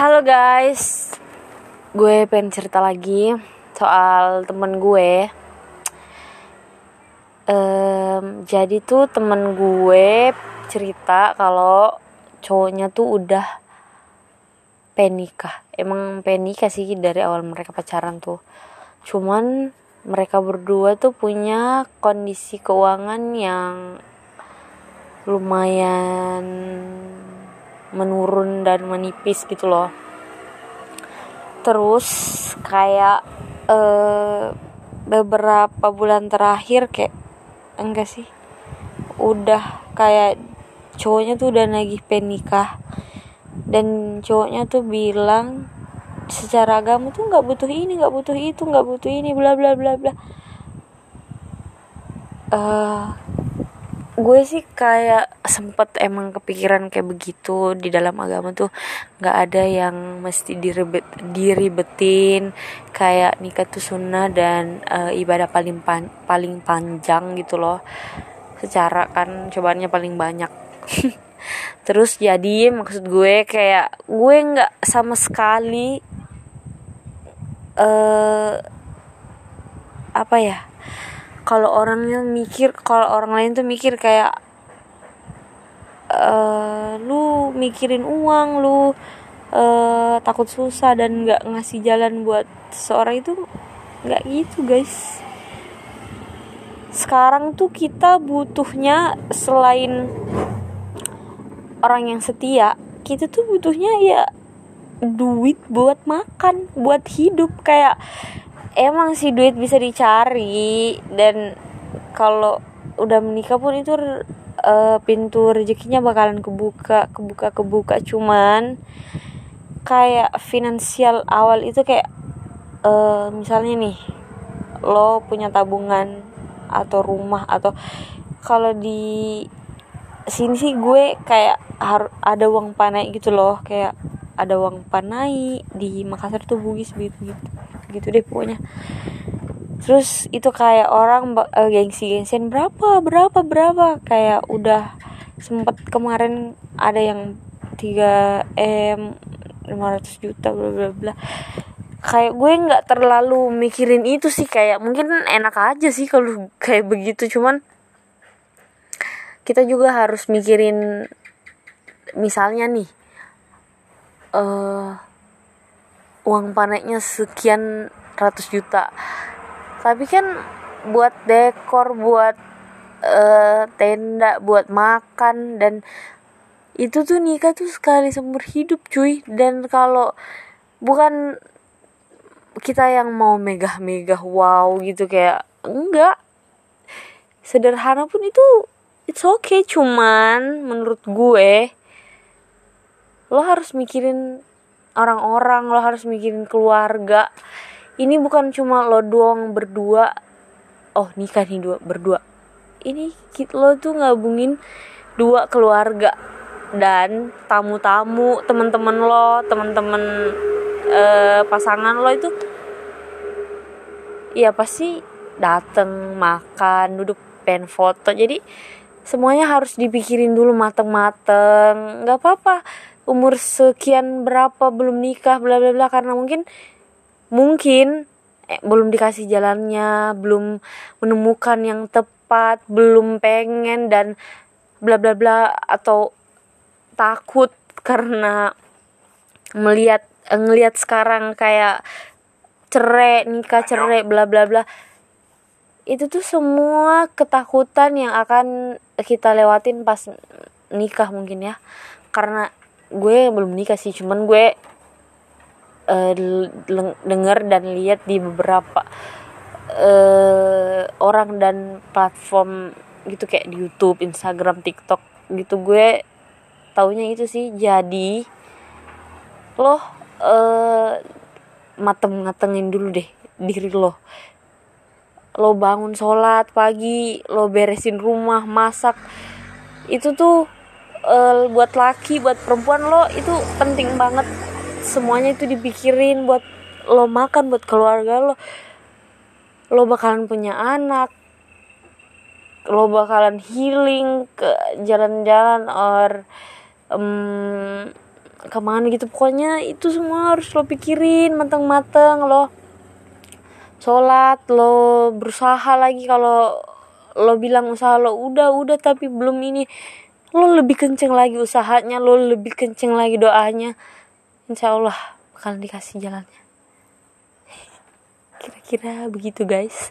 Halo guys, gue pengen cerita lagi soal temen gue. Um, jadi tuh temen gue cerita kalau cowoknya tuh udah penikah. Emang penikah sih dari awal mereka pacaran tuh. Cuman mereka berdua tuh punya kondisi keuangan yang lumayan menurun dan menipis gitu loh. Terus kayak uh, beberapa bulan terakhir kayak enggak sih udah kayak cowoknya tuh udah nagih penikah dan cowoknya tuh bilang secara agama tuh nggak butuh ini nggak butuh itu nggak butuh ini bla bla bla bla. Uh, gue sih kayak sempet emang kepikiran kayak begitu di dalam agama tuh nggak ada yang mesti diribet diribetin kayak nikah tuh sunnah dan uh, ibadah paling pan paling panjang gitu loh. Secara kan cobaannya paling banyak. Terus jadi maksud gue kayak gue nggak sama sekali uh, apa ya kalau orangnya mikir kalau orang lain tuh mikir kayak uh, lu mikirin uang lu uh, takut susah dan nggak ngasih jalan buat seorang itu nggak gitu guys. Sekarang tuh kita butuhnya selain orang yang setia kita tuh butuhnya ya duit buat makan buat hidup. Kayak emang sih duit bisa dicari. Dan kalau udah menikah pun itu uh, pintu rezekinya bakalan kebuka kebuka kebuka. Cuman kayak finansial awal itu kayak uh, misalnya nih lo punya tabungan atau rumah atau kalau di sini sih gue kayak harus ada uang panai gitu loh. Kayak ada uang panai di Makassar tuh bugis gitu gitu gitu deh pokoknya. Terus itu kayak orang uh, gengsi-gengsian berapa berapa berapa? Kayak udah sempet kemarin ada yang 3 m 500 juta bla bla bla. Kayak gue nggak terlalu mikirin itu sih kayak mungkin enak aja sih kalau kayak begitu. Cuman kita juga harus mikirin misalnya nih eh uh, uang panennya sekian ratus juta. Tapi kan buat dekor buat uh, tenda buat makan dan itu tuh nikah tuh sekali seumur hidup cuy. Dan kalau bukan kita yang mau megah-megah wow gitu kayak enggak. Sederhana pun itu it's okay cuman menurut gue lo harus mikirin orang-orang lo harus mikirin keluarga. Ini bukan cuma lo doang berdua. Oh nikah nih dua berdua. Ini lo tuh ngabungin dua keluarga dan tamu-tamu teman-teman lo teman-teman uh, pasangan lo itu ya pasti dateng makan duduk pen foto. Jadi semuanya harus dipikirin dulu mateng-mateng. Nggak apa-apa umur sekian berapa belum nikah bla bla bla karena mungkin mungkin eh, belum dikasih jalannya belum menemukan yang tepat belum pengen dan bla bla bla atau takut karena melihat ngelihat sekarang kayak cerai nikah cerai bla bla bla. Itu tuh semua ketakutan yang akan kita lewatin pas nikah mungkin ya. Karena gue belum nikah sih cuman gue uh, denger dan lihat di beberapa uh, orang dan platform gitu kayak di YouTube, Instagram, TikTok gitu gue taunya itu sih jadi lo uh, mateng ngatengin dulu deh diri lo. Lo bangun sholat pagi lo beresin rumah masak itu tuh uh, buat laki buat perempuan lo itu penting banget. Semuanya itu dipikirin buat lo makan buat keluarga lo. Lo bakalan punya anak lo bakalan healing ke jalan-jalan or um, ke mana gitu. Pokoknya itu semua harus lo pikirin mateng-mateng lo sholat lo berusaha lagi kalau lo bilang usaha lo udah udah tapi belum ini lo lebih kenceng lagi usahanya lo lebih kenceng lagi doanya. Insya Allah bakal dikasih jalannya. Kira-kira begitu guys